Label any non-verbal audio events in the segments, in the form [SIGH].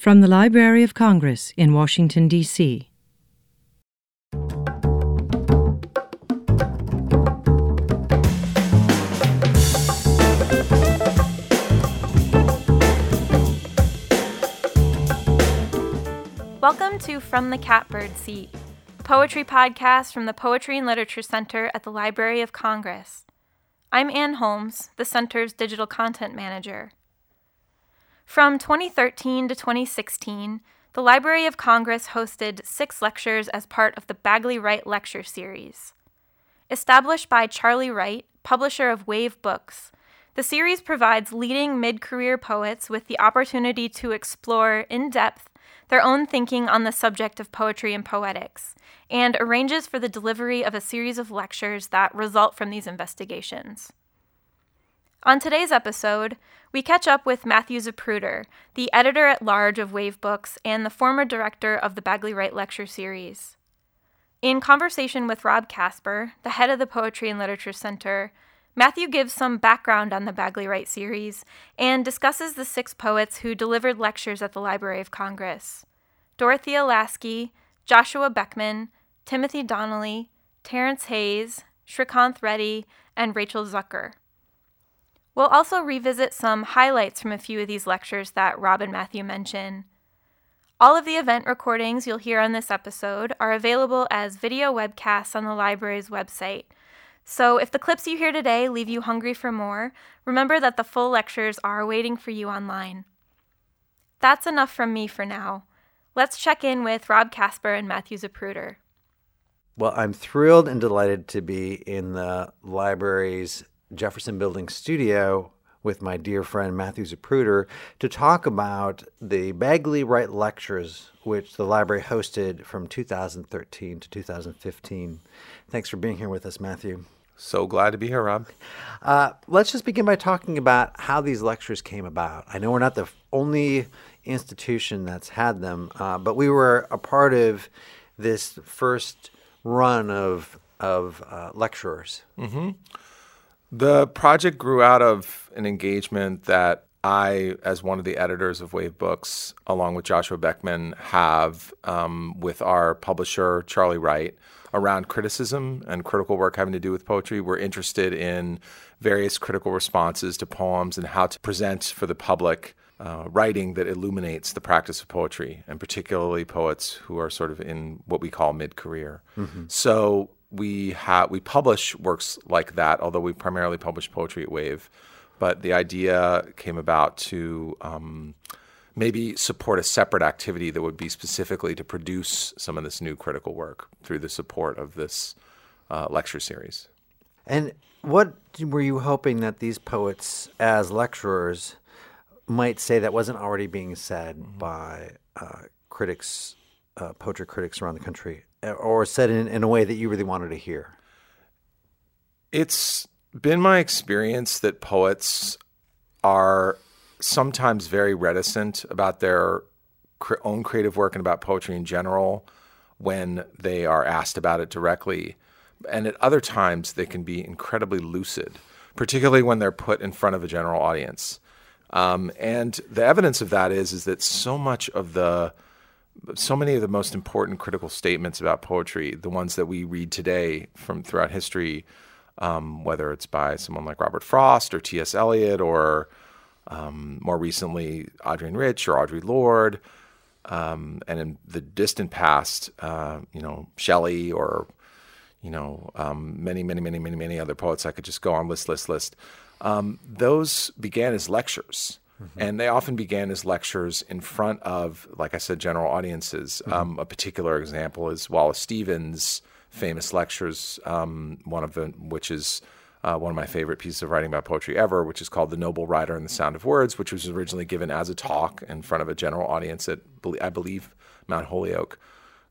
From the Library of Congress in Washington, D.C. Welcome to From the Catbird Seat, a poetry podcast from the Poetry and Literature Center at the Library of Congress. I'm Ann Holmes, the center's digital content manager. From 2013 to 2016, the Library of Congress hosted six lectures as part of the Bagley Wright Lecture Series. Established by Charlie Wright, publisher of Wave Books, the series provides leading mid career poets with the opportunity to explore in depth their own thinking on the subject of poetry and poetics, and arranges for the delivery of a series of lectures that result from these investigations. On today's episode, we catch up with Matthew Zapruder, the editor at large of Wave Books and the former director of the Bagley Wright Lecture Series. In conversation with Rob Casper, the head of the Poetry and Literature Center, Matthew gives some background on the Bagley Wright series and discusses the six poets who delivered lectures at the Library of Congress Dorothea Lasky, Joshua Beckman, Timothy Donnelly, Terrance Hayes, Srikanth Reddy, and Rachel Zucker. We'll also revisit some highlights from a few of these lectures that Rob and Matthew mention. All of the event recordings you'll hear on this episode are available as video webcasts on the library's website. So if the clips you hear today leave you hungry for more, remember that the full lectures are waiting for you online. That's enough from me for now. Let's check in with Rob Casper and Matthew Zapruder. Well, I'm thrilled and delighted to be in the library's Jefferson Building studio with my dear friend Matthew Zapruder to talk about the Bagley Wright Lectures, which the library hosted from 2013 to 2015. Thanks for being here with us, Matthew. So glad to be here, Rob. Uh, let's just begin by talking about how these lectures came about. I know we're not the only institution that's had them, uh, but we were a part of this first run of of uh, lecturers. Mm-hmm. The project grew out of an engagement that I, as one of the editors of Wave Books, along with Joshua Beckman, have um, with our publisher, Charlie Wright, around criticism and critical work having to do with poetry. We're interested in various critical responses to poems and how to present for the public uh, writing that illuminates the practice of poetry, and particularly poets who are sort of in what we call mid career. Mm-hmm. So we have we publish works like that, although we primarily publish poetry at Wave. But the idea came about to um, maybe support a separate activity that would be specifically to produce some of this new critical work through the support of this uh, lecture series. And what were you hoping that these poets, as lecturers, might say that wasn't already being said mm-hmm. by uh, critics, uh, poetry critics around the country? Or said in, in a way that you really wanted to hear? It's been my experience that poets are sometimes very reticent about their own creative work and about poetry in general when they are asked about it directly. And at other times, they can be incredibly lucid, particularly when they're put in front of a general audience. Um, and the evidence of that is is that so much of the so many of the most important critical statements about poetry, the ones that we read today from throughout history, um, whether it's by someone like Robert Frost or T.S. Eliot or um, more recently Adrienne Rich or Audre Lorde, um, and in the distant past, uh, you know, Shelley or you know, um, many, many, many, many, many other poets. I could just go on list, list, list. Um, those began as lectures. Mm-hmm. And they often began as lectures in front of, like I said, general audiences. Mm-hmm. Um, a particular example is Wallace Stevens' famous lectures, um, one of them, which is uh, one of my favorite pieces of writing about poetry ever, which is called The Noble Rider and the Sound of Words, which was originally given as a talk in front of a general audience at, I believe, Mount Holyoke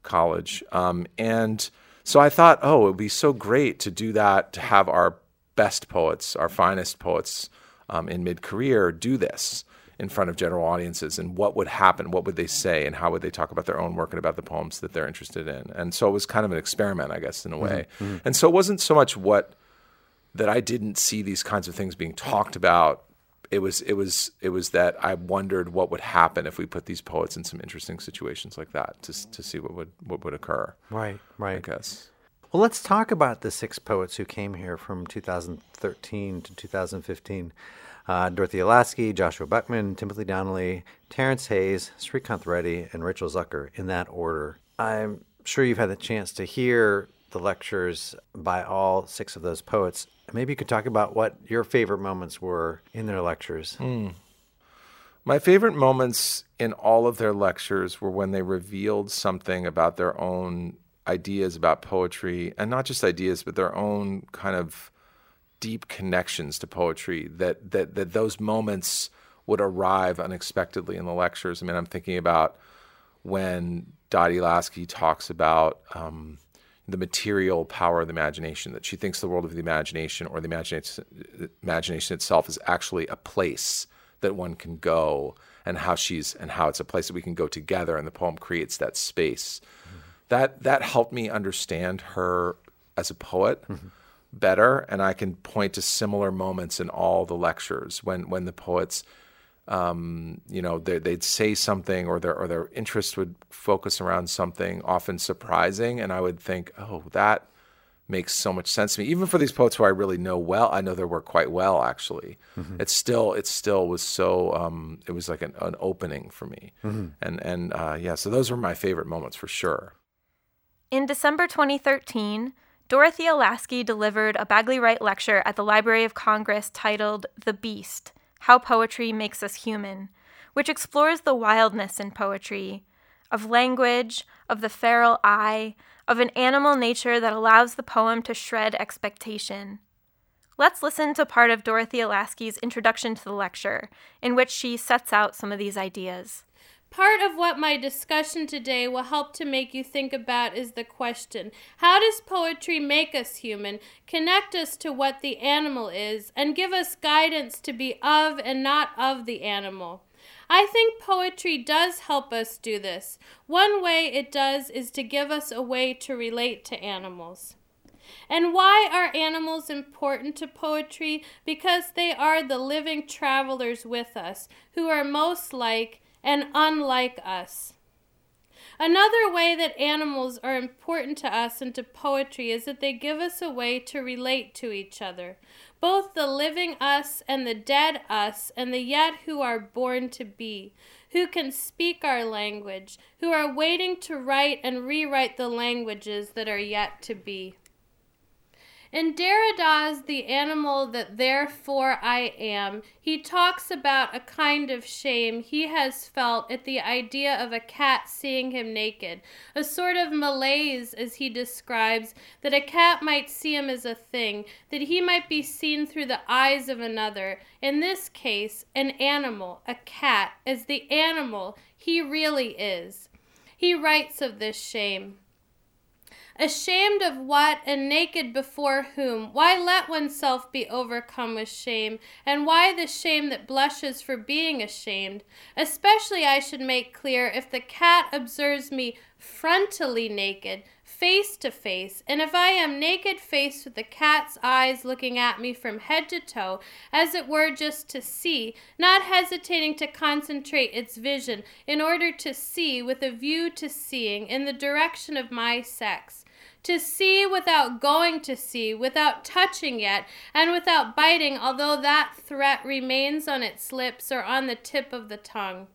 College. Um, and so I thought, oh, it would be so great to do that, to have our best poets, our finest poets, um, in mid career do this in front of general audiences and what would happen what would they say and how would they talk about their own work and about the poems that they're interested in and so it was kind of an experiment i guess in a mm-hmm. way mm-hmm. and so it wasn't so much what that i didn't see these kinds of things being talked about it was it was it was that I wondered what would happen if we put these poets in some interesting situations like that to to see what would what would occur. Right, right. I guess. Well, let's talk about the six poets who came here from 2013 to 2015. Uh, Dorothy Lasky, Joshua Beckman, Timothy Donnelly, Terrance Hayes, Srikanth Reddy, and Rachel Zucker in that order. I'm sure you've had the chance to hear the lectures by all six of those poets. Maybe you could talk about what your favorite moments were in their lectures. Mm. My favorite moments in all of their lectures were when they revealed something about their own ideas about poetry, and not just ideas, but their own kind of deep connections to poetry. That that that those moments would arrive unexpectedly in the lectures. I mean, I'm thinking about when Dottie Lasky talks about um, the material power of the imagination, that she thinks the world of the imagination or the imagination, imagination itself is actually a place that one can go and how she's and how it's a place that we can go together and the poem creates that space. That that helped me understand her as a poet mm-hmm. better and I can point to similar moments in all the lectures when when the poets um, you know, they'd say something or their or their interest would focus around something often surprising, and I would think, oh, that makes so much sense to me. Even for these poets who I really know well, I know their work quite well. Actually, mm-hmm. it still it still was so um, it was like an, an opening for me, mm-hmm. and and uh, yeah, so those were my favorite moments for sure. In December 2013. Dorothy Lasky delivered a Bagley Wright lecture at the Library of Congress titled The Beast how Poetry Makes Us Human, which explores the wildness in poetry, of language, of the feral eye, of an animal nature that allows the poem to shred expectation. Let's listen to part of Dorothy Lasky's introduction to the lecture, in which she sets out some of these ideas. Part of what my discussion today will help to make you think about is the question How does poetry make us human, connect us to what the animal is, and give us guidance to be of and not of the animal? I think poetry does help us do this. One way it does is to give us a way to relate to animals. And why are animals important to poetry? Because they are the living travelers with us, who are most like and unlike us. Another way that animals are important to us and to poetry is that they give us a way to relate to each other, both the living us and the dead us, and the yet who are born to be, who can speak our language, who are waiting to write and rewrite the languages that are yet to be. In Derrida's The Animal That Therefore I Am, he talks about a kind of shame he has felt at the idea of a cat seeing him naked, a sort of malaise, as he describes, that a cat might see him as a thing, that he might be seen through the eyes of another, in this case, an animal, a cat, as the animal he really is. He writes of this shame. Ashamed of what, and naked before whom? Why let oneself be overcome with shame? And why the shame that blushes for being ashamed? Especially, I should make clear, if the cat observes me frontally naked, face to face, and if I am naked faced with the cat's eyes looking at me from head to toe, as it were just to see, not hesitating to concentrate its vision in order to see with a view to seeing in the direction of my sex to see without going to see, without touching yet, and without biting, although that threat remains on its lips or on the tip of the tongue.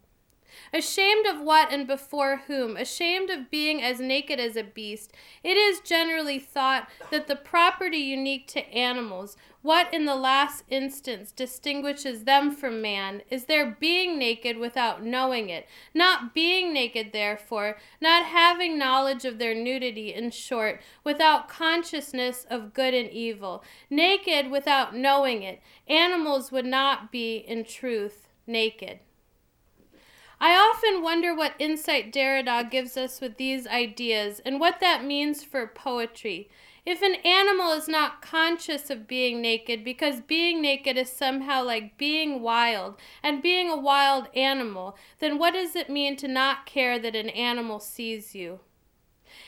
Ashamed of what and before whom? Ashamed of being as naked as a beast. It is generally thought that the property unique to animals, what in the last instance distinguishes them from man, is their being naked without knowing it, not being naked, therefore, not having knowledge of their nudity, in short, without consciousness of good and evil, naked without knowing it. Animals would not be, in truth, naked. I often wonder what insight Derrida gives us with these ideas and what that means for poetry. If an animal is not conscious of being naked because being naked is somehow like being wild and being a wild animal, then what does it mean to not care that an animal sees you?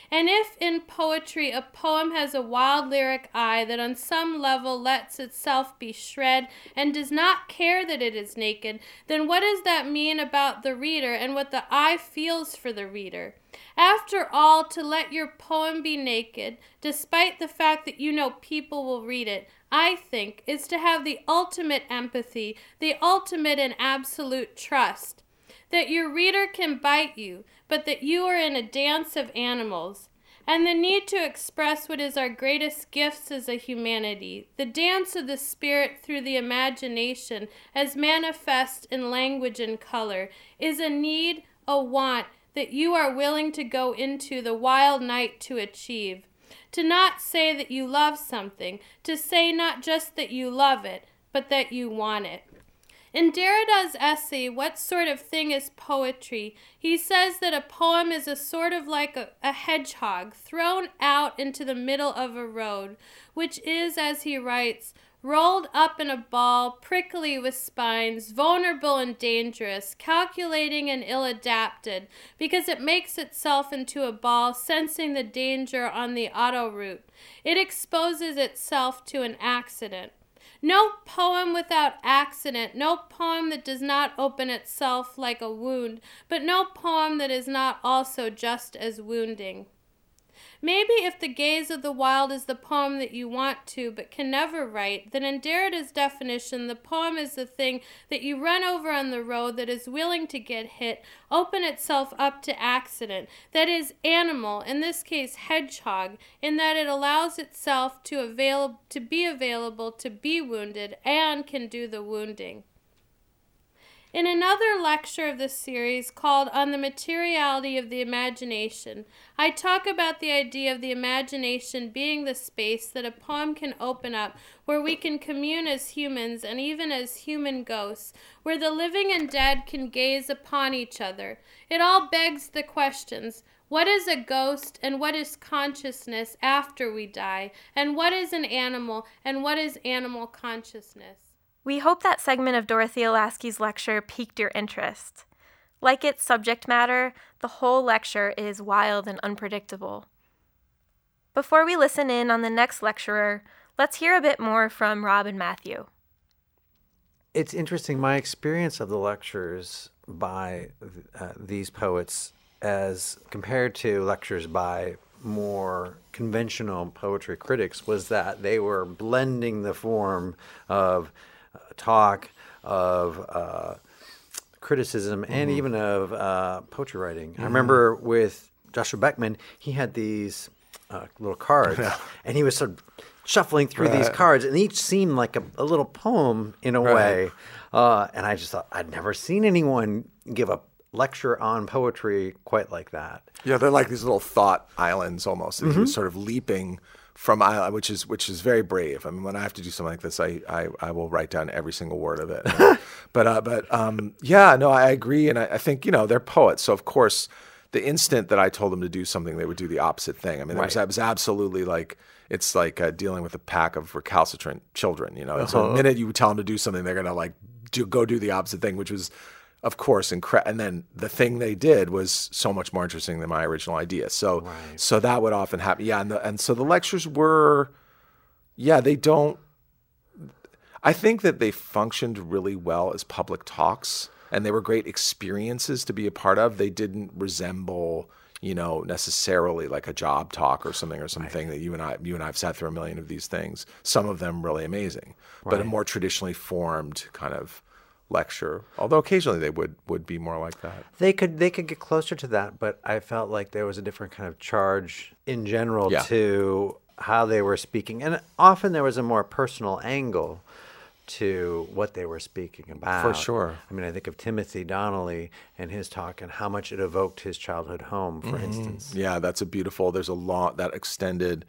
And if in poetry a poem has a wild lyric eye that on some level lets itself be shred and does not care that it is naked, then what does that mean about the reader and what the eye feels for the reader? After all, to let your poem be naked, despite the fact that you know people will read it, I think, is to have the ultimate empathy, the ultimate and absolute trust. That your reader can bite you, but that you are in a dance of animals. And the need to express what is our greatest gifts as a humanity, the dance of the spirit through the imagination as manifest in language and color, is a need, a want that you are willing to go into the wild night to achieve. To not say that you love something, to say not just that you love it, but that you want it. In Derrida's essay, What Sort of Thing is Poetry? he says that a poem is a sort of like a, a, hedgehog thrown out into the middle of a road, which is, as he writes, rolled up in a ball, prickly with spines, vulnerable and dangerous, calculating and ill adapted, because it makes itself into a ball, sensing the danger on the auto route. It exposes itself to an accident. No poem without accident, no poem that does not open itself like a wound, but no poem that is not also just as wounding. Maybe if The Gaze of the Wild is the poem that you want to but can never write, then in Derrida's definition, the poem is the thing that you run over on the road that is willing to get hit, open itself up to accident, that is animal, in this case hedgehog, in that it allows itself to avail to be available to be wounded and can do the wounding. In another lecture of this series called On the Materiality of the Imagination, I talk about the idea of the imagination being the space that a poem can open up where we can commune as humans and even as human ghosts, where the living and dead can gaze upon each other. It all begs the questions what is a ghost and what is consciousness after we die? And what is an animal and what is animal consciousness? We hope that segment of Dorothea Lasky's lecture piqued your interest. Like its subject matter, the whole lecture is wild and unpredictable. Before we listen in on the next lecturer, let's hear a bit more from Rob and Matthew. It's interesting, my experience of the lectures by uh, these poets as compared to lectures by more conventional poetry critics was that they were blending the form of talk, of uh, criticism, and mm-hmm. even of uh, poetry writing. Mm-hmm. I remember with Joshua Beckman, he had these uh, little cards, yeah. and he was sort of shuffling through right. these cards, and each seemed like a, a little poem in a right. way. Uh, and I just thought I'd never seen anyone give a lecture on poetry quite like that. Yeah, they're like these little thought islands almost. Mm-hmm. sort of leaping from island, which is which is very brave. I mean, when I have to do something like this, I I, I will write down every single word of it. [LAUGHS] but uh, but um, yeah, no, I agree, and I, I, think you know they're poets, so of course, the instant that I told them to do something, they would do the opposite thing. I mean, right. it, was, was absolutely like it's like uh, dealing with a pack of recalcitrant children. You know, uh-huh. so the minute you tell them to do something, they're gonna like do, go do the opposite thing, which was of course, incre- and then the thing they did was so much more interesting than my original idea. So, right. so that would often happen. Yeah, and the, and so the lectures were, yeah, they don't. I think that they functioned really well as public talks, and they were great experiences to be a part of. They didn't resemble, you know, necessarily like a job talk or something or something right. that you and I, you and I have sat through a million of these things. Some of them really amazing, right. but a more traditionally formed kind of lecture. Although occasionally they would would be more like that. They could they could get closer to that, but I felt like there was a different kind of charge in general yeah. to how they were speaking, and often there was a more personal angle to what they were speaking about. For sure. I mean, I think of Timothy Donnelly and his talk and how much it evoked his childhood home, for mm-hmm. instance. Yeah, that's a beautiful. There's a lot that extended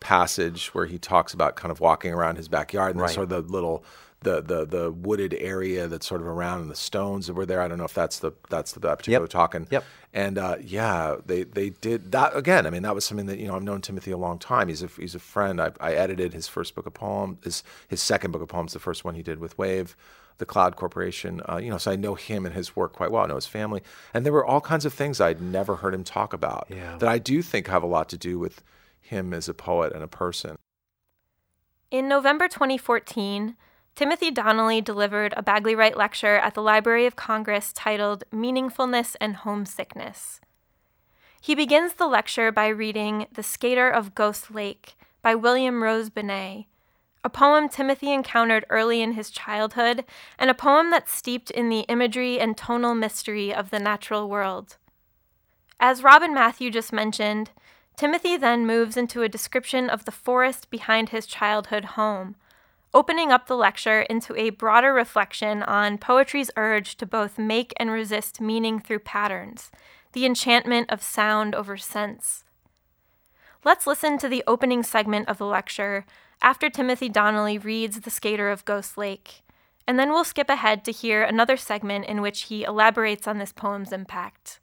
passage where he talks about kind of walking around his backyard and right. sort of the little the the the wooded area that's sort of around and the stones that were there. I don't know if that's the that's the particular yep. talking. Yep. And uh, yeah, they they did that again. I mean, that was something that you know I've known Timothy a long time. He's a he's a friend. I, I edited his first book of poems. His his second book of poems, the first one he did with Wave. the Cloud Corporation. Uh, you know, so I know him and his work quite well. I know his family, and there were all kinds of things I'd never heard him talk about Yeah. that I do think have a lot to do with him as a poet and a person. In November 2014, Timothy Donnelly delivered a Bagley Wright lecture at the Library of Congress titled Meaningfulness and Homesickness. He begins the lecture by reading The Skater of Ghost Lake by William Rose Benet, a poem Timothy encountered early in his childhood, and a poem that's steeped in the imagery and tonal mystery of the natural world. As Robin Matthew just mentioned, Timothy then moves into a description of the forest behind his childhood home, opening up the lecture into a broader reflection on poetry's urge to both make and resist meaning through patterns, the enchantment of sound over sense. Let's listen to the opening segment of the lecture after Timothy Donnelly reads The Skater of Ghost Lake, and then we'll skip ahead to hear another segment in which he elaborates on this poem's impact.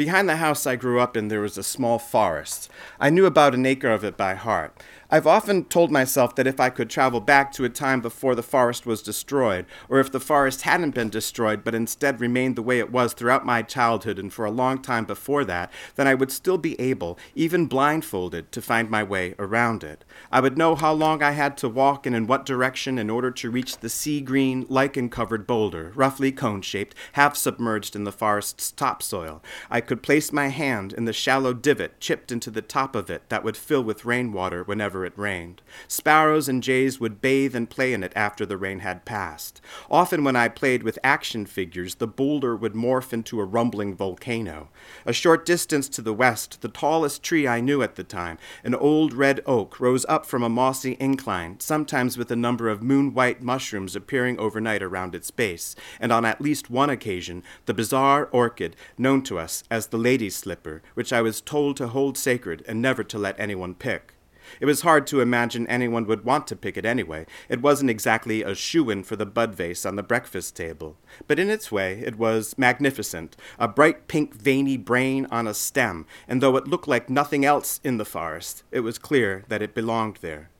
Behind the house I grew up in, there was a small forest. I knew about an acre of it by heart. I've often told myself that if I could travel back to a time before the forest was destroyed, or if the forest hadn't been destroyed but instead remained the way it was throughout my childhood and for a long time before that, then I would still be able, even blindfolded, to find my way around it. I would know how long I had to walk and in what direction in order to reach the sea green, lichen covered boulder, roughly cone shaped, half submerged in the forest's topsoil. I could place my hand in the shallow divot chipped into the top of it that would fill with rainwater whenever it rained. Sparrows and jays would bathe and play in it after the rain had passed. Often, when I played with action figures, the boulder would morph into a rumbling volcano. A short distance to the west, the tallest tree I knew at the time, an old red oak, rose up from a mossy incline, sometimes with a number of moon white mushrooms appearing overnight around its base, and on at least one occasion, the bizarre orchid known to us as the lady's slipper, which I was told to hold sacred and never to let anyone pick. It was hard to imagine anyone would want to pick it anyway. It wasn't exactly a shoe in for the bud vase on the breakfast table. But in its way, it was magnificent a bright pink veiny brain on a stem, and though it looked like nothing else in the forest, it was clear that it belonged there.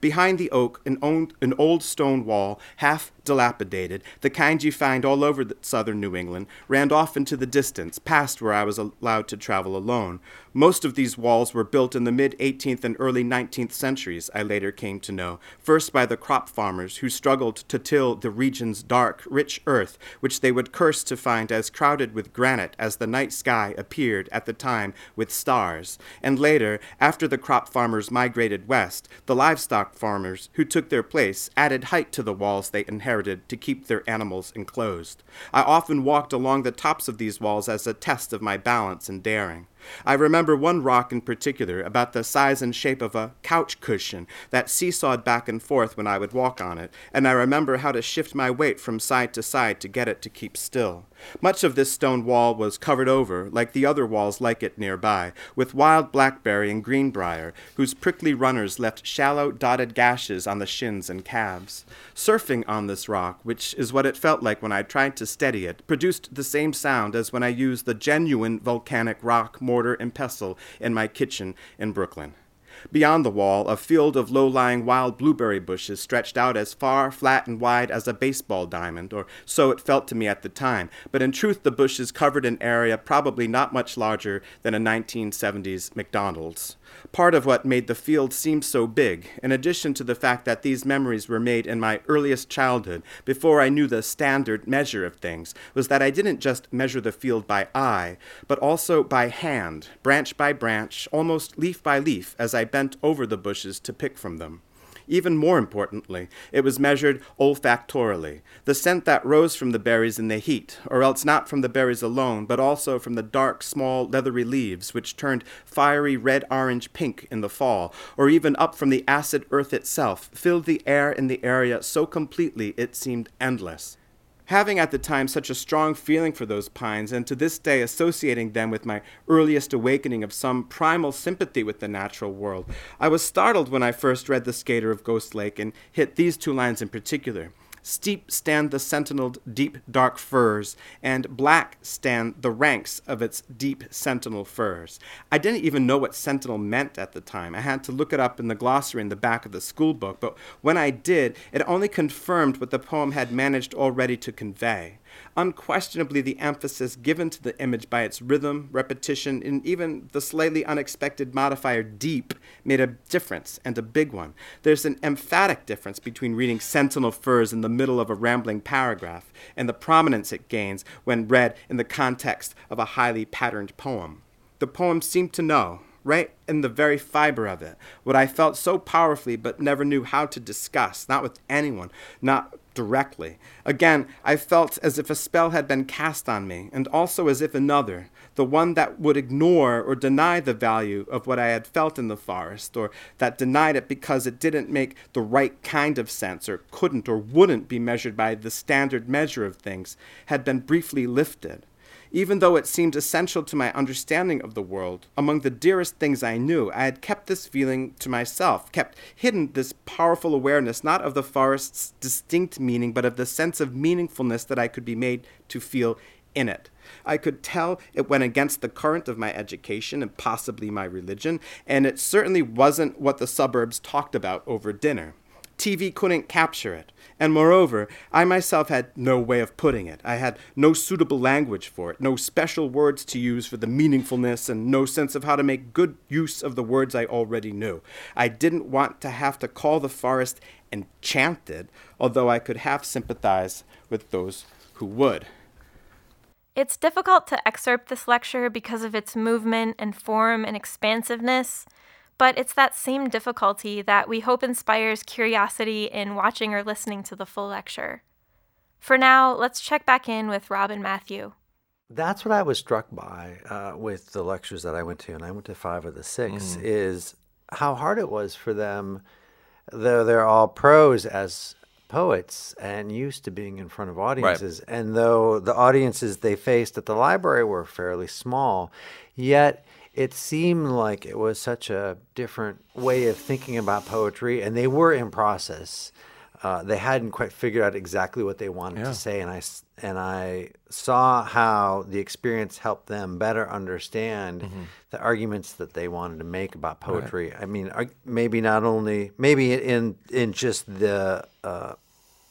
Behind the oak, an old, an old stone wall, half dilapidated, the kind you find all over the southern New England, ran off into the distance, past where I was allowed to travel alone. Most of these walls were built in the mid 18th and early 19th centuries, I later came to know, first by the crop farmers who struggled to till the region's dark, rich earth, which they would curse to find as crowded with granite as the night sky appeared at the time with stars. And later, after the crop farmers migrated west, the livestock farmers who took their place added height to the walls they inherited to keep their animals enclosed. I often walked along the tops of these walls as a test of my balance and daring. I remember one rock in particular, about the size and shape of a couch cushion, that seesawed back and forth when I would walk on it, and I remember how to shift my weight from side to side to get it to keep still. Much of this stone wall was covered over, like the other walls like it nearby, with wild blackberry and greenbrier, whose prickly runners left shallow, dotted gashes on the shins and calves. Surfing on this rock, which is what it felt like when I tried to steady it, produced the same sound as when I used the genuine volcanic rock mortar and pestle in my kitchen in Brooklyn. Beyond the wall, a field of low lying wild blueberry bushes stretched out as far, flat, and wide as a baseball diamond, or so it felt to me at the time, but in truth, the bushes covered an area probably not much larger than a 1970s McDonald's. Part of what made the field seem so big, in addition to the fact that these memories were made in my earliest childhood, before I knew the standard measure of things, was that I didn't just measure the field by eye, but also by hand, branch by branch, almost leaf by leaf, as I bent over the bushes to pick from them. Even more importantly, it was measured olfactorily, the scent that rose from the berries in the heat, or else not from the berries alone, but also from the dark, small, leathery leaves, which turned fiery red orange pink in the fall, or even up from the acid earth itself, filled the air in the area so completely it seemed endless. Having at the time such a strong feeling for those pines, and to this day associating them with my earliest awakening of some primal sympathy with the natural world, I was startled when I first read The Skater of Ghost Lake and hit these two lines in particular. Steep stand the sentineled deep dark firs, and black stand the ranks of its deep sentinel firs. I didn't even know what sentinel meant at the time. I had to look it up in the glossary in the back of the school book, but when I did, it only confirmed what the poem had managed already to convey. Unquestionably, the emphasis given to the image by its rhythm, repetition, and even the slightly unexpected modifier deep made a difference, and a big one. There's an emphatic difference between reading Sentinel Firs in the middle of a rambling paragraph and the prominence it gains when read in the context of a highly patterned poem. The poem seemed to know, right in the very fiber of it, what I felt so powerfully but never knew how to discuss, not with anyone, not directly. Again, I felt as if a spell had been cast on me, and also as if another, the one that would ignore or deny the value of what I had felt in the forest, or that denied it because it didn't make the right kind of sense, or couldn't or wouldn't be measured by the standard measure of things, had been briefly lifted even though it seemed essential to my understanding of the world, among the dearest things I knew, I had kept this feeling to myself, kept hidden this powerful awareness not of the forest's distinct meaning, but of the sense of meaningfulness that I could be made to feel in it. I could tell it went against the current of my education and possibly my religion, and it certainly wasn't what the suburbs talked about over dinner. TV couldn't capture it. And moreover, I myself had no way of putting it. I had no suitable language for it, no special words to use for the meaningfulness, and no sense of how to make good use of the words I already knew. I didn't want to have to call the forest enchanted, although I could half sympathize with those who would. It's difficult to excerpt this lecture because of its movement and form and expansiveness. But it's that same difficulty that we hope inspires curiosity in watching or listening to the full lecture. For now, let's check back in with Rob and Matthew. That's what I was struck by uh, with the lectures that I went to, and I went to five of the six, mm. is how hard it was for them, though they're all pros as poets and used to being in front of audiences, right. and though the audiences they faced at the library were fairly small, yet it seemed like it was such a different way of thinking about poetry, and they were in process. Uh, they hadn't quite figured out exactly what they wanted yeah. to say, and I and I saw how the experience helped them better understand mm-hmm. the arguments that they wanted to make about poetry. Right. I mean, maybe not only maybe in in just the uh,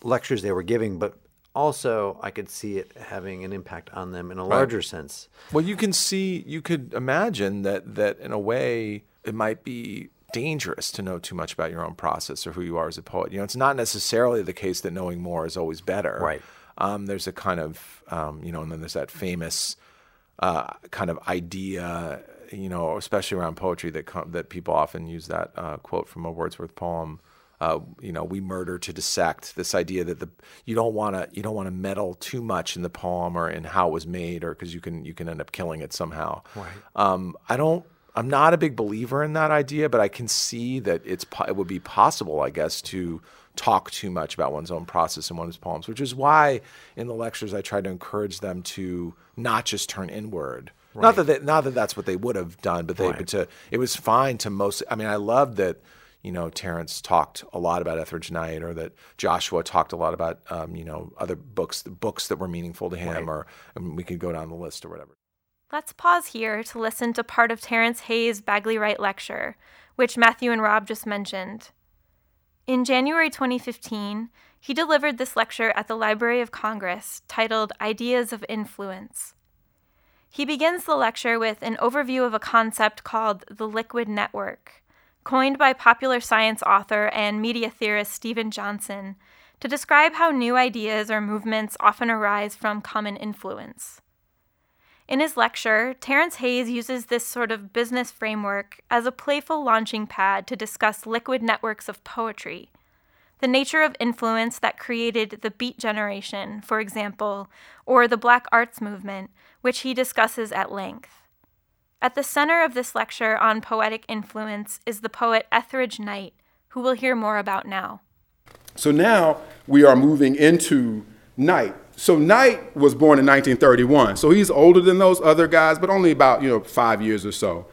lectures they were giving, but also I could see it having an impact on them in a larger right. sense. Well, you can see, you could imagine that that in a way it might be dangerous to know too much about your own process or who you are as a poet. You know, it's not necessarily the case that knowing more is always better. Right. Um, there's a kind of, um, you know, and then there's that famous uh, kind of idea, you know, especially around poetry that com- that people often use that uh, quote from a Wordsworth poem uh, you know, we murder to dissect. This idea that the you don't want to you don't want to meddle too much in the poem or in how it was made, or because you can you can end up killing it somehow. Right. Um, I don't. I'm not a big believer in that idea, but I can see that it's it would be possible, I guess, to talk too much about one's own process in one's poems, which is why in the lectures I try to encourage them to not just turn inward. Right. Not that they, not that that's what they would have done, but they right. but to it was fine to most. I mean, I loved that you know, Terrance talked a lot about Etheridge Knight, or that Joshua talked a lot about, um, you know, other books, the books that were meaningful to him, right. or I mean, we could go down the list or whatever. Let's pause here to listen to part of Terrance Hayes' Bagley Wright lecture, which Matthew and Rob just mentioned. In January 2015, he delivered this lecture at the Library of Congress titled Ideas of Influence. He begins the lecture with an overview of a concept called the liquid network coined by popular science author and media theorist Steven Johnson to describe how new ideas or movements often arise from common influence. In his lecture, Terrance Hayes uses this sort of business framework as a playful launching pad to discuss liquid networks of poetry, the nature of influence that created the Beat Generation, for example, or the Black Arts Movement, which he discusses at length. At the center of this lecture on poetic influence is the poet Etheridge Knight, who we'll hear more about now. So now we are moving into Knight. So Knight was born in 1931, so he's older than those other guys, but only about you know five years or so.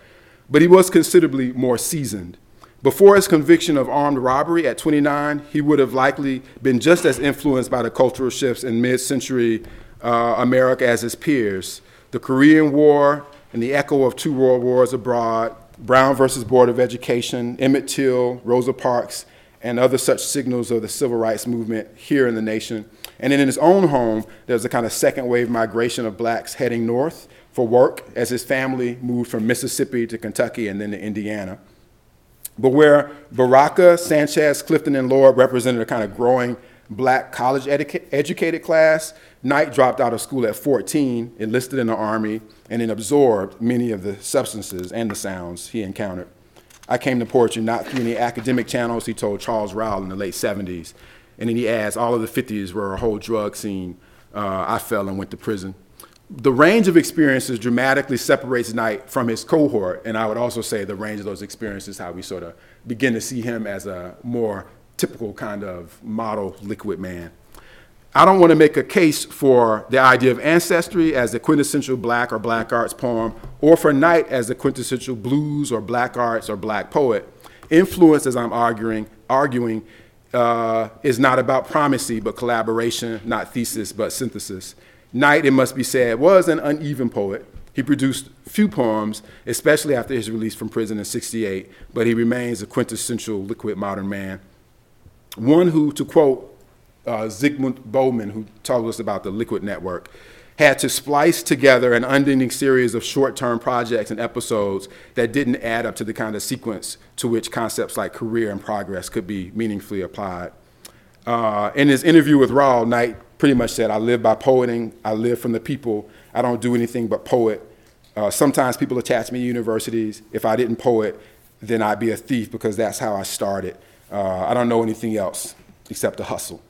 But he was considerably more seasoned. Before his conviction of armed robbery at 29, he would have likely been just as influenced by the cultural shifts in mid century uh, America as his peers. The Korean War and the echo of two world wars abroad, Brown versus Board of Education, Emmett Till, Rosa Parks, and other such signals of the civil rights movement here in the nation. And then in his own home, there's a kind of second wave migration of blacks heading north for work as his family moved from Mississippi to Kentucky and then to Indiana. But where Baraka, Sanchez, Clifton, and Lorde represented a kind of growing black college educa- educated class, Knight dropped out of school at 14, enlisted in the Army, and then absorbed many of the substances and the sounds he encountered. I came to poetry not through any academic channels, he told Charles Rowell in the late 70s. And then he adds, all of the 50s were a whole drug scene. Uh, I fell and went to prison. The range of experiences dramatically separates Knight from his cohort, and I would also say the range of those experiences, how we sort of begin to see him as a more typical kind of model liquid man. I don't want to make a case for the idea of ancestry as the quintessential black or black arts poem, or for Knight as the quintessential blues or black arts or black poet. Influence, as I'm arguing, arguing uh, is not about primacy, but collaboration, not thesis, but synthesis. Knight, it must be said, was an uneven poet. He produced few poems, especially after his release from prison in 68, but he remains a quintessential liquid modern man. One who, to quote uh, Zygmunt Bauman, who told us about the Liquid Network, had to splice together an unending series of short term projects and episodes that didn't add up to the kind of sequence to which concepts like career and progress could be meaningfully applied. Uh, in his interview with Raw, Knight pretty much said, I live by poeting, I live from the people, I don't do anything but poet. Uh, sometimes people attach me to universities. If I didn't poet, then I'd be a thief because that's how I started. Uh, I don't know anything else except to hustle.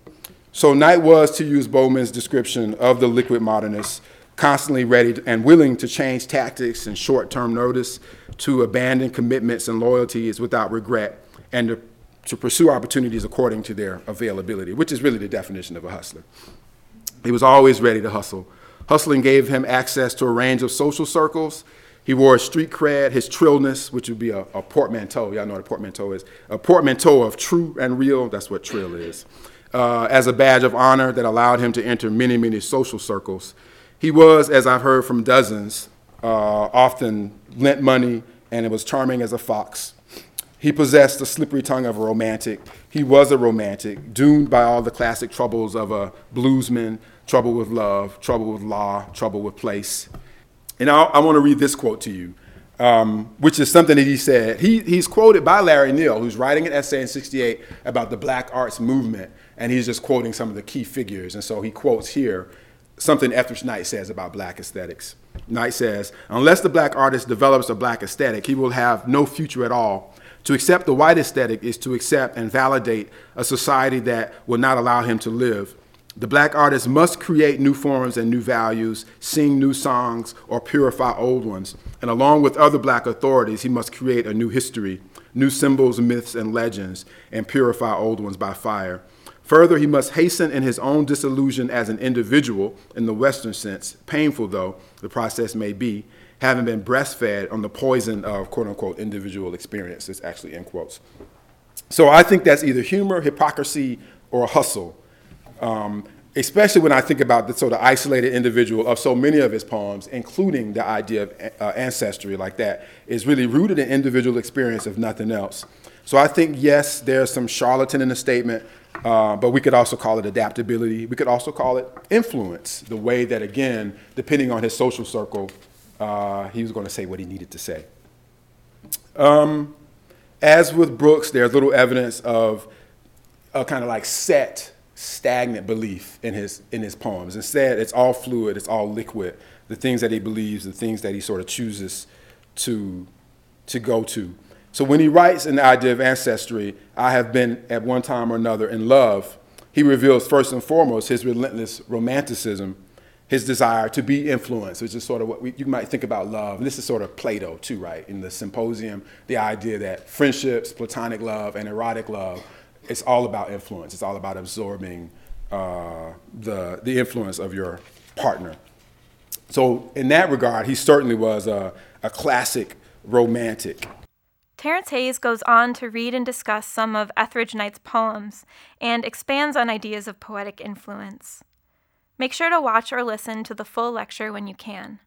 So Knight was, to use Bauman's description of the liquid modernist, constantly ready and willing to change tactics and short-term notice, to abandon commitments and loyalties without regret, and to, to pursue opportunities according to their availability, which is really the definition of a hustler. He was always ready to hustle. Hustling gave him access to a range of social circles. He wore a street cred, his trillness, which would be a, a portmanteau. Y'all know what a portmanteau is. A portmanteau of true and real. That's what trill is uh, as a badge of honor that allowed him to enter many, many social circles. He was, as I've heard from dozens, uh, often lent money and it was charming as a fox. He possessed the slippery tongue of a romantic. He was a romantic, doomed by all the classic troubles of a bluesman trouble with love, trouble with law, trouble with place. And I, I want to read this quote to you, um, which is something that he said. He, he's quoted by Larry Neal, who's writing an essay in 68 about the black arts movement and he's just quoting some of the key figures. And so he quotes here something Etheridge Knight says about black aesthetics. Knight says, unless the black artist develops a black aesthetic, he will have no future at all. To accept the white aesthetic is to accept and validate a society that will not allow him to live. The black artist must create new forms and new values, sing new songs, or purify old ones. And along with other black authorities, he must create a new history, new symbols, myths, and legends, and purify old ones by fire. Further, he must hasten in his own disillusion as an individual, in the Western sense, painful though the process may be, having been breastfed on the poison of quote unquote individual experience. It's actually in quotes. So I think that's either humor, hypocrisy, or hustle. Um, especially when I think about the sort of isolated individual of so many of his poems, including the idea of uh, ancestry like that, is really rooted in individual experience, if nothing else. So I think, yes, there's some charlatan in the statement, uh, but we could also call it adaptability. We could also call it influence, the way that, again, depending on his social circle, uh, he was going to say what he needed to say. Um, as with Brooks, there's little evidence of a kind of like set, stagnant belief in his, in his poems. Instead, it's all fluid, it's all liquid. The things that he believes, the things that he sort of chooses to, to go to. So when he writes in the idea of ancestry, I have been at one time or another in love, he reveals first and foremost his relentless romanticism, his desire to be influenced, which is sort of what we, you might think about love. And this is sort of Plato, too, right? In the symposium, the idea that friendships, platonic love, and erotic love, it's all about influence. It's all about absorbing uh, the, the influence of your partner. So, in that regard, he certainly was a, a classic romantic. Terrance Hayes goes on to read and discuss some of Etheridge Knight's poems and expands on ideas of poetic influence. Make sure to watch or listen to the full lecture when you can.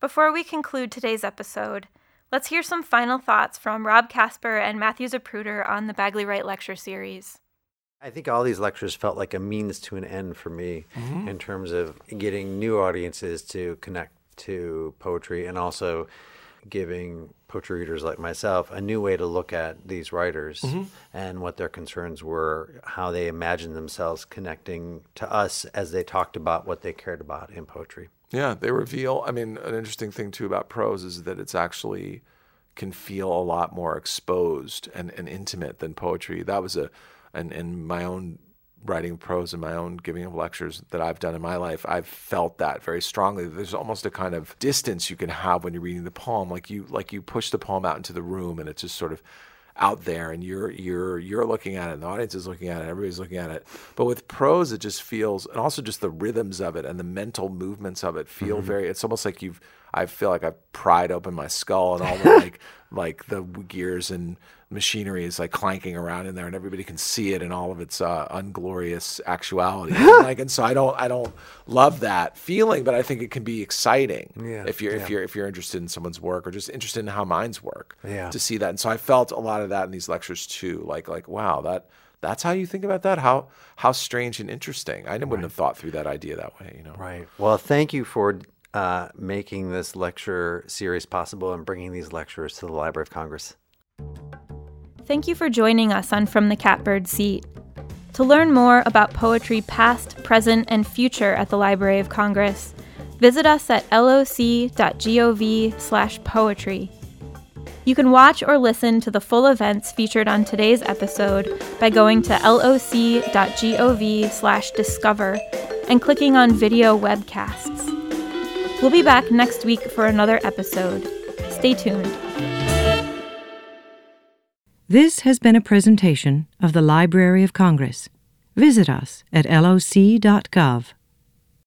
Before we conclude today's episode, let's hear some final thoughts from Rob Casper and Matthew Zapruder on the Bagley Wright Lecture Series. I think all these lectures felt like a means to an end for me mm-hmm. in terms of getting new audiences to connect to poetry and also giving poetry readers like myself a new way to look at these writers mm-hmm. and what their concerns were, how they imagined themselves connecting to us as they talked about what they cared about in poetry. Yeah, they reveal. I mean, an interesting thing too about prose is that it's actually can feel a lot more exposed and, and intimate than poetry. That was a, and in my own writing prose and my own giving of lectures that I've done in my life, I've felt that very strongly. There's almost a kind of distance you can have when you're reading the poem, like you like you push the poem out into the room, and it's just sort of out there, and you're you're you're looking at it, and the audience is looking at it, everybody's looking at it. But with prose, it just feels, and also just the rhythms of it and the mental movements of it feel mm-hmm. very. It's almost like you've. I feel like I've pried open my skull and all the [LAUGHS] like like the gears and machinery is like clanking around in there and everybody can see it in all of its uh, unglorious actuality. And [LAUGHS] like and so i don't i don't love that feeling but i think it can be exciting yeah, if you're yeah. if you're if you're interested in someone's work or just interested in how minds work yeah. to see that. And so i felt a lot of that in these lectures too like like wow that that's how you think about that? How how strange and interesting. I wouldn't have thought through that idea that way you know? Right. Well thank you for uh, making this lecture series possible and bringing these lectures to the library of congress Thank you for joining us on From the Catbird Seat. To learn more about poetry past, present, and future at the Library of Congress, visit us at loc.gov/poetry. You can watch or listen to the full events featured on today's episode by going to loc.gov/discover and clicking on video webcasts. We'll be back next week for another episode. Stay tuned. This has been a presentation of the Library of Congress. Visit us at loc.gov.